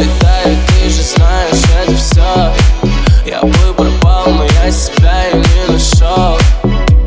Улетаю, ты же знаешь это все Я бы пропал, но я себя и не нашел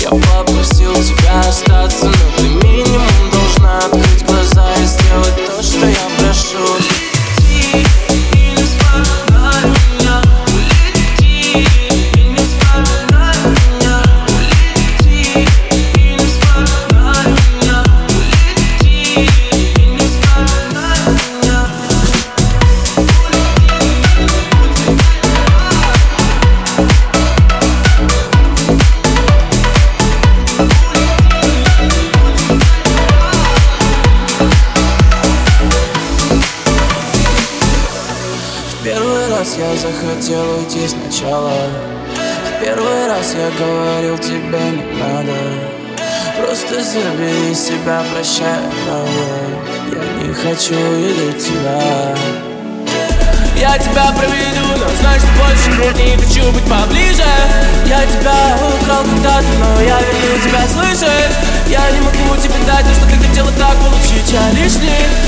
Я попросил тебя остаться, но ты минимум должна открыть глаза и сделать то, что я прошу. Улети и не вспоминай меня Улети В первый раз я захотел уйти сначала. В первый раз я говорил тебе не надо Просто забери себя, прощай, правда. Я не хочу видеть тебя. Я тебя проведу, но что больше не хочу быть поближе. Я тебя украл когда-то, но я верну тебя, слышишь? Я не могу тебе дать то, что ты хотела так получить, я лишний